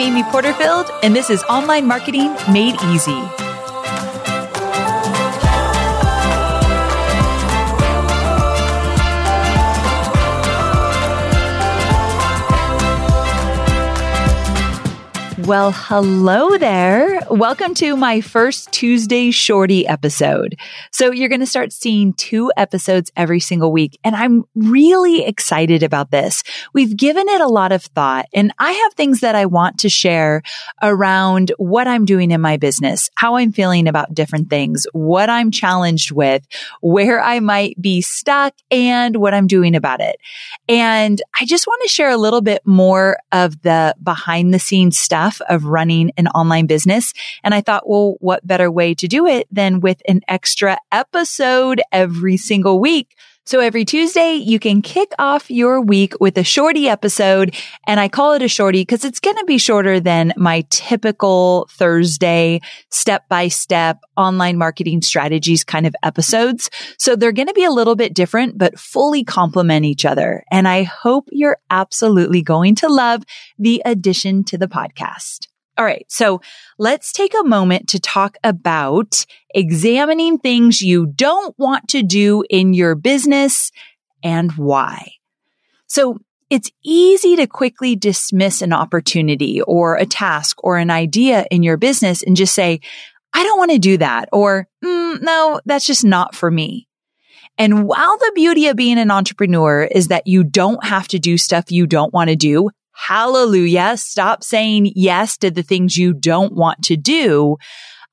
I'm Amy Porterfield, and this is Online Marketing Made Easy. Well, hello there. Welcome to my first Tuesday Shorty episode. So you're going to start seeing two episodes every single week. And I'm really excited about this. We've given it a lot of thought and I have things that I want to share around what I'm doing in my business, how I'm feeling about different things, what I'm challenged with, where I might be stuck and what I'm doing about it. And I just want to share a little bit more of the behind the scenes stuff of running an online business. And I thought, well, what better way to do it than with an extra episode every single week? So every Tuesday, you can kick off your week with a shorty episode. And I call it a shorty because it's going to be shorter than my typical Thursday step by step online marketing strategies kind of episodes. So they're going to be a little bit different, but fully complement each other. And I hope you're absolutely going to love the addition to the podcast. All right. So let's take a moment to talk about examining things you don't want to do in your business and why. So it's easy to quickly dismiss an opportunity or a task or an idea in your business and just say, I don't want to do that. Or, mm, no, that's just not for me. And while the beauty of being an entrepreneur is that you don't have to do stuff you don't want to do, hallelujah. Stop saying yes to the things you don't want to do.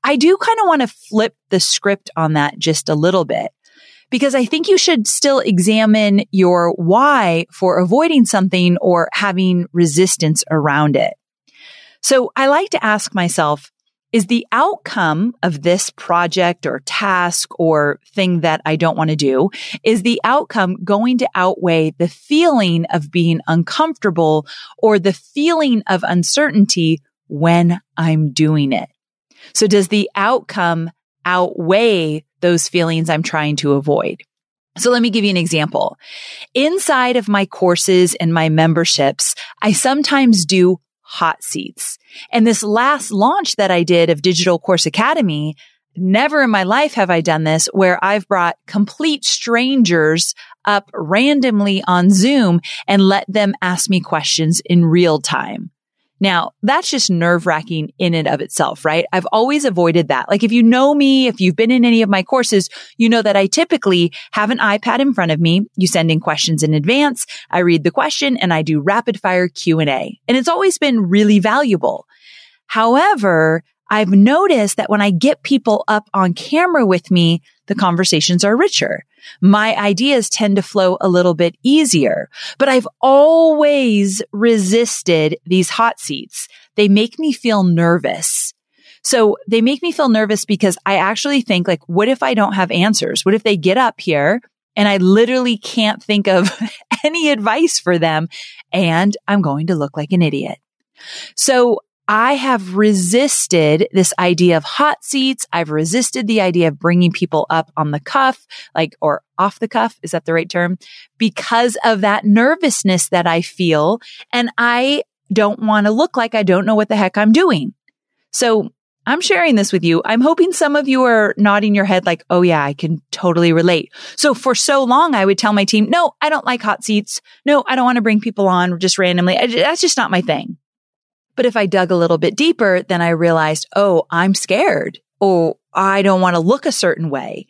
I do kind of want to flip the script on that just a little bit because I think you should still examine your why for avoiding something or having resistance around it. So I like to ask myself, is the outcome of this project or task or thing that I don't want to do, is the outcome going to outweigh the feeling of being uncomfortable or the feeling of uncertainty when I'm doing it? So does the outcome outweigh those feelings I'm trying to avoid? So let me give you an example. Inside of my courses and my memberships, I sometimes do hot seats. And this last launch that I did of Digital Course Academy, never in my life have I done this where I've brought complete strangers up randomly on Zoom and let them ask me questions in real time. Now that's just nerve wracking in and of itself, right? I've always avoided that. Like if you know me, if you've been in any of my courses, you know that I typically have an iPad in front of me. You send in questions in advance. I read the question and I do rapid fire Q and A. And it's always been really valuable. However, I've noticed that when I get people up on camera with me, the conversations are richer. My ideas tend to flow a little bit easier, but I've always resisted these hot seats. They make me feel nervous. So they make me feel nervous because I actually think like, what if I don't have answers? What if they get up here and I literally can't think of any advice for them and I'm going to look like an idiot. So I have resisted this idea of hot seats. I've resisted the idea of bringing people up on the cuff, like, or off the cuff. Is that the right term? Because of that nervousness that I feel. And I don't want to look like I don't know what the heck I'm doing. So I'm sharing this with you. I'm hoping some of you are nodding your head like, Oh yeah, I can totally relate. So for so long, I would tell my team, no, I don't like hot seats. No, I don't want to bring people on just randomly. That's just not my thing. But if I dug a little bit deeper, then I realized, oh, I'm scared. Oh, I don't want to look a certain way.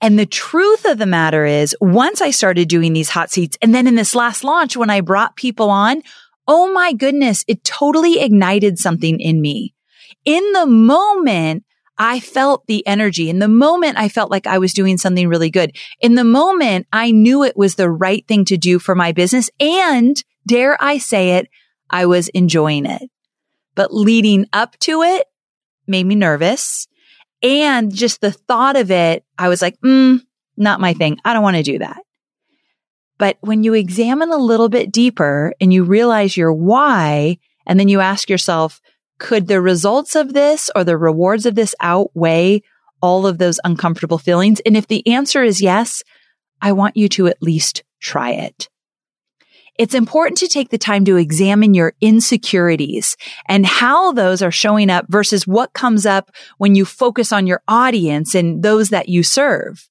And the truth of the matter is once I started doing these hot seats and then in this last launch, when I brought people on, oh my goodness, it totally ignited something in me. In the moment, I felt the energy. In the moment, I felt like I was doing something really good. In the moment, I knew it was the right thing to do for my business. And dare I say it, I was enjoying it but leading up to it made me nervous. And just the thought of it, I was like, mm, not my thing. I don't want to do that. But when you examine a little bit deeper and you realize your why, and then you ask yourself, could the results of this or the rewards of this outweigh all of those uncomfortable feelings? And if the answer is yes, I want you to at least try it. It's important to take the time to examine your insecurities and how those are showing up versus what comes up when you focus on your audience and those that you serve.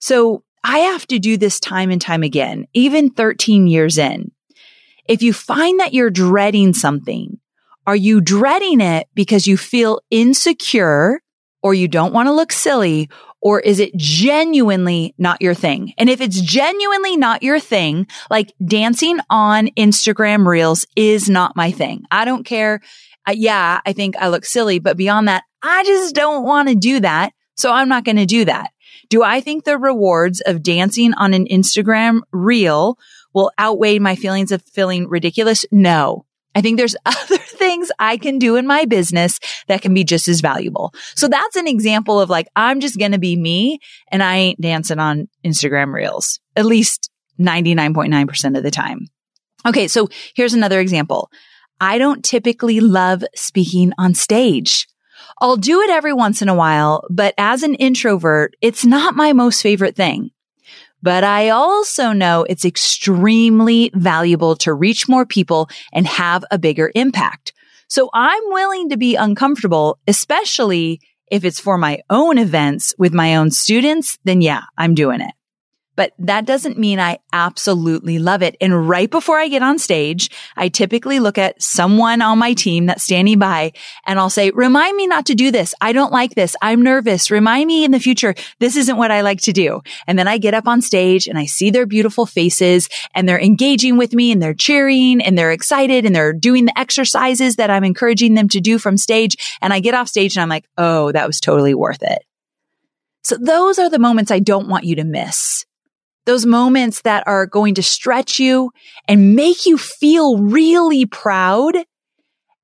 So I have to do this time and time again, even 13 years in. If you find that you're dreading something, are you dreading it because you feel insecure or you don't want to look silly or is it genuinely not your thing? And if it's genuinely not your thing, like dancing on Instagram reels is not my thing. I don't care. Yeah, I think I look silly, but beyond that, I just don't want to do that. So I'm not going to do that. Do I think the rewards of dancing on an Instagram reel will outweigh my feelings of feeling ridiculous? No. I think there's other things I can do in my business that can be just as valuable. So that's an example of like, I'm just going to be me and I ain't dancing on Instagram reels, at least 99.9% of the time. Okay. So here's another example. I don't typically love speaking on stage. I'll do it every once in a while, but as an introvert, it's not my most favorite thing. But I also know it's extremely valuable to reach more people and have a bigger impact. So I'm willing to be uncomfortable, especially if it's for my own events with my own students, then yeah, I'm doing it but that doesn't mean I absolutely love it. And right before I get on stage, I typically look at someone on my team that's standing by and I'll say, remind me not to do this. I don't like this. I'm nervous. Remind me in the future. This isn't what I like to do. And then I get up on stage and I see their beautiful faces and they're engaging with me and they're cheering and they're excited and they're doing the exercises that I'm encouraging them to do from stage. And I get off stage and I'm like, Oh, that was totally worth it. So those are the moments I don't want you to miss those moments that are going to stretch you and make you feel really proud.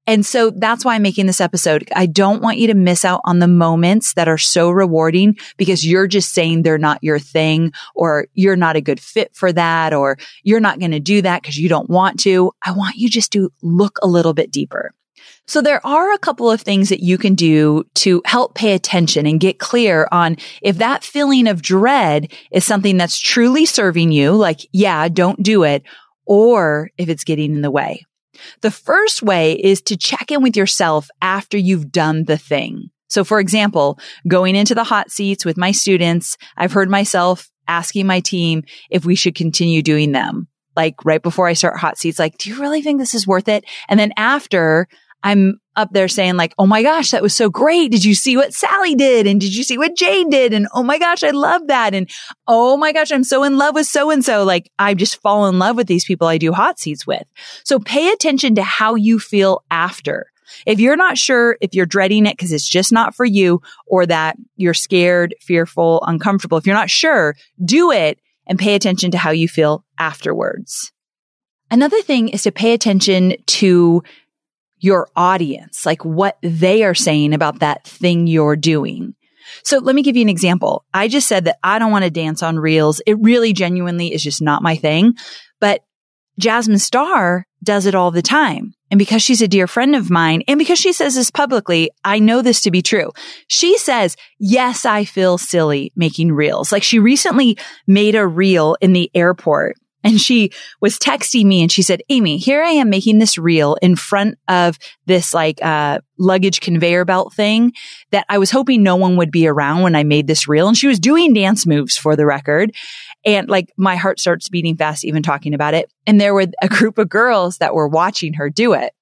And so that's why I'm making this episode. I don't want you to miss out on the moments that are so rewarding because you're just saying they're not your thing or you're not a good fit for that or you're not going to do that because you don't want to. I want you just to look a little bit deeper. So there are a couple of things that you can do to help pay attention and get clear on if that feeling of dread is something that's truly serving you, like, yeah, don't do it, or if it's getting in the way. The first way is to check in with yourself after you've done the thing. So for example, going into the hot seats with my students, I've heard myself asking my team if we should continue doing them. Like right before I start hot seats, like, do you really think this is worth it? And then after I'm up there saying like, Oh my gosh, that was so great. Did you see what Sally did? And did you see what Jane did? And oh my gosh, I love that. And oh my gosh, I'm so in love with so and so. Like I just fall in love with these people I do hot seats with. So pay attention to how you feel after. If you're not sure if you're dreading it because it's just not for you or that you're scared, fearful, uncomfortable, if you're not sure, do it and pay attention to how you feel afterwards. Another thing is to pay attention to your audience, like what they are saying about that thing you're doing. So let me give you an example. I just said that I don't want to dance on reels. It really genuinely is just not my thing, but Jasmine Star does it all the time. And because she's a dear friend of mine and because she says this publicly, I know this to be true. She says, yes, I feel silly making reels. Like she recently made a reel in the airport and she was texting me and she said, Amy, here I am making this reel in front of this like, uh, luggage conveyor belt thing that I was hoping no one would be around when I made this reel. And she was doing dance moves for the record. And like my heart starts beating fast, even talking about it. And there were a group of girls that were watching her do it.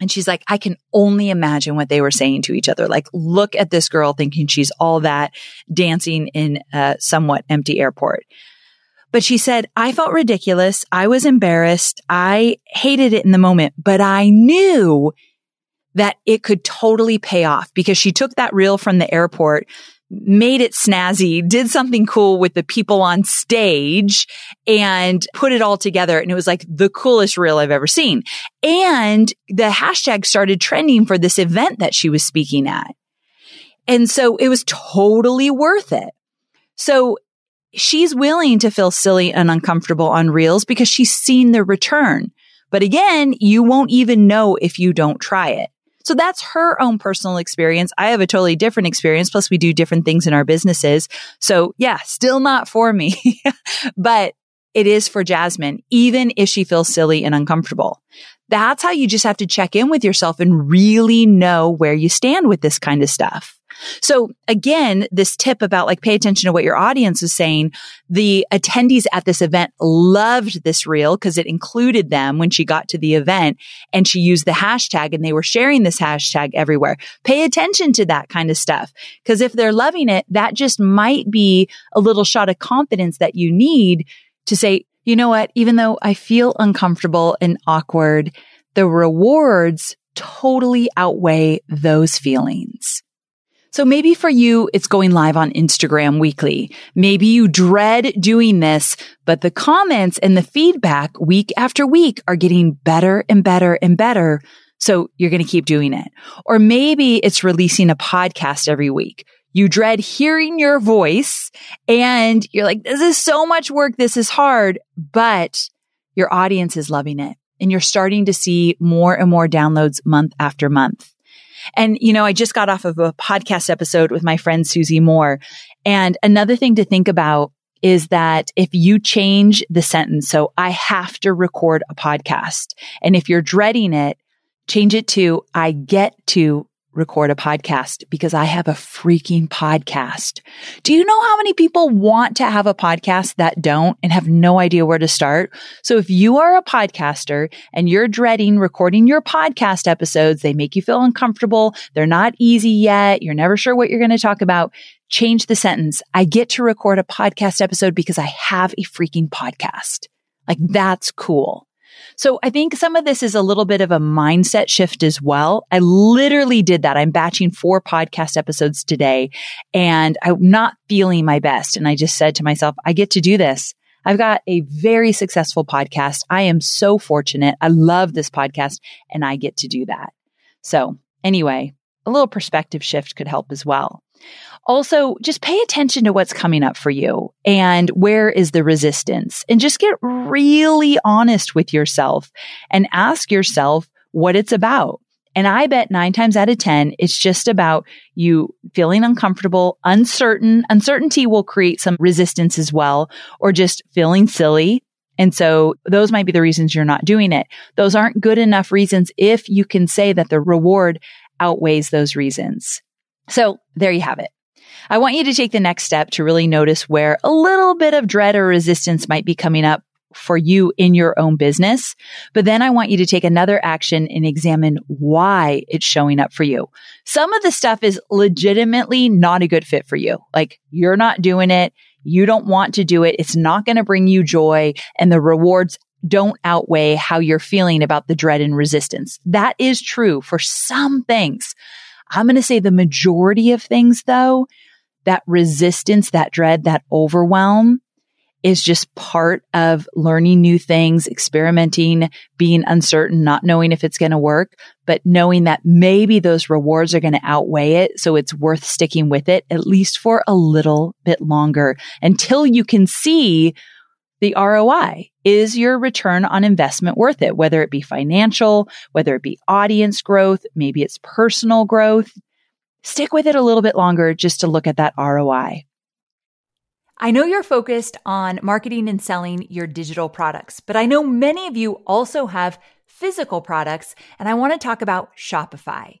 And she's like, I can only imagine what they were saying to each other. Like, look at this girl thinking she's all that dancing in a somewhat empty airport. But she said, I felt ridiculous. I was embarrassed. I hated it in the moment, but I knew that it could totally pay off because she took that reel from the airport, made it snazzy, did something cool with the people on stage and put it all together. And it was like the coolest reel I've ever seen. And the hashtag started trending for this event that she was speaking at. And so it was totally worth it. So she's willing to feel silly and uncomfortable on reels because she's seen the return. But again, you won't even know if you don't try it. So that's her own personal experience. I have a totally different experience. Plus we do different things in our businesses. So yeah, still not for me, but it is for Jasmine, even if she feels silly and uncomfortable. That's how you just have to check in with yourself and really know where you stand with this kind of stuff. So again, this tip about like pay attention to what your audience is saying. The attendees at this event loved this reel because it included them when she got to the event and she used the hashtag and they were sharing this hashtag everywhere. Pay attention to that kind of stuff. Cause if they're loving it, that just might be a little shot of confidence that you need to say, you know what? Even though I feel uncomfortable and awkward, the rewards totally outweigh those feelings. So maybe for you, it's going live on Instagram weekly. Maybe you dread doing this, but the comments and the feedback week after week are getting better and better and better. So you're going to keep doing it. Or maybe it's releasing a podcast every week. You dread hearing your voice and you're like, this is so much work. This is hard, but your audience is loving it and you're starting to see more and more downloads month after month. And, you know, I just got off of a podcast episode with my friend Susie Moore. And another thing to think about is that if you change the sentence, so I have to record a podcast. And if you're dreading it, change it to I get to record a podcast because I have a freaking podcast. Do you know how many people want to have a podcast that don't and have no idea where to start? So if you are a podcaster and you're dreading recording your podcast episodes, they make you feel uncomfortable. They're not easy yet. You're never sure what you're going to talk about. Change the sentence. I get to record a podcast episode because I have a freaking podcast. Like that's cool. So I think some of this is a little bit of a mindset shift as well. I literally did that. I'm batching four podcast episodes today and I'm not feeling my best. And I just said to myself, I get to do this. I've got a very successful podcast. I am so fortunate. I love this podcast and I get to do that. So anyway, a little perspective shift could help as well. Also, just pay attention to what's coming up for you and where is the resistance and just get really honest with yourself and ask yourself what it's about. And I bet nine times out of 10, it's just about you feeling uncomfortable, uncertain. Uncertainty will create some resistance as well, or just feeling silly. And so those might be the reasons you're not doing it. Those aren't good enough reasons if you can say that the reward outweighs those reasons. So there you have it. I want you to take the next step to really notice where a little bit of dread or resistance might be coming up for you in your own business. But then I want you to take another action and examine why it's showing up for you. Some of the stuff is legitimately not a good fit for you. Like you're not doing it. You don't want to do it. It's not going to bring you joy and the rewards don't outweigh how you're feeling about the dread and resistance. That is true for some things. I'm going to say the majority of things though, that resistance, that dread, that overwhelm is just part of learning new things, experimenting, being uncertain, not knowing if it's going to work, but knowing that maybe those rewards are going to outweigh it. So it's worth sticking with it at least for a little bit longer until you can see the ROI. Is your return on investment worth it? Whether it be financial, whether it be audience growth, maybe it's personal growth. Stick with it a little bit longer just to look at that ROI. I know you're focused on marketing and selling your digital products, but I know many of you also have physical products, and I want to talk about Shopify.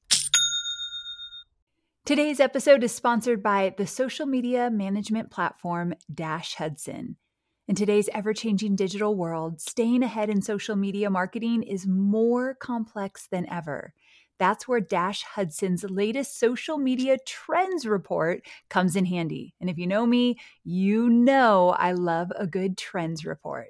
Today's episode is sponsored by the social media management platform Dash Hudson. In today's ever changing digital world, staying ahead in social media marketing is more complex than ever. That's where Dash Hudson's latest social media trends report comes in handy. And if you know me, you know I love a good trends report.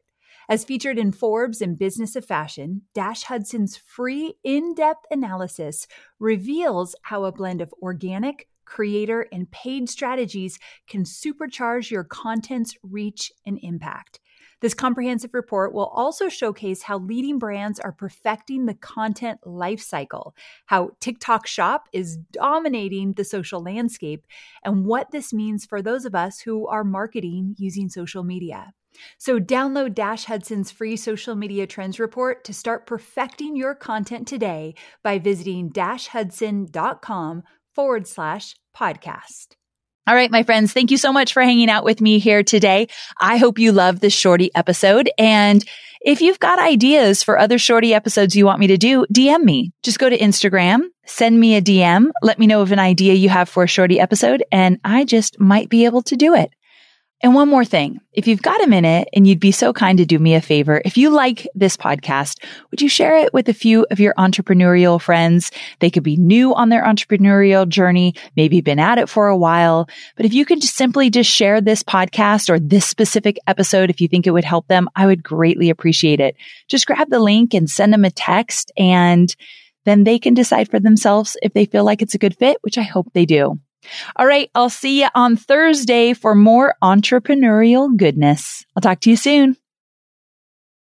As featured in Forbes and Business of Fashion, Dash Hudson's free in depth analysis reveals how a blend of organic, creator, and paid strategies can supercharge your content's reach and impact. This comprehensive report will also showcase how leading brands are perfecting the content lifecycle, how TikTok Shop is dominating the social landscape, and what this means for those of us who are marketing using social media. So, download Dash Hudson's free social media trends report to start perfecting your content today by visiting dashhudson.com forward slash podcast. All right, my friends, thank you so much for hanging out with me here today. I hope you love this shorty episode. And if you've got ideas for other shorty episodes you want me to do, DM me. Just go to Instagram, send me a DM, let me know of an idea you have for a shorty episode, and I just might be able to do it. And one more thing. If you've got a minute and you'd be so kind to do me a favor, if you like this podcast, would you share it with a few of your entrepreneurial friends? They could be new on their entrepreneurial journey, maybe been at it for a while. But if you could just simply just share this podcast or this specific episode, if you think it would help them, I would greatly appreciate it. Just grab the link and send them a text and then they can decide for themselves if they feel like it's a good fit, which I hope they do. All right. I'll see you on Thursday for more entrepreneurial goodness. I'll talk to you soon.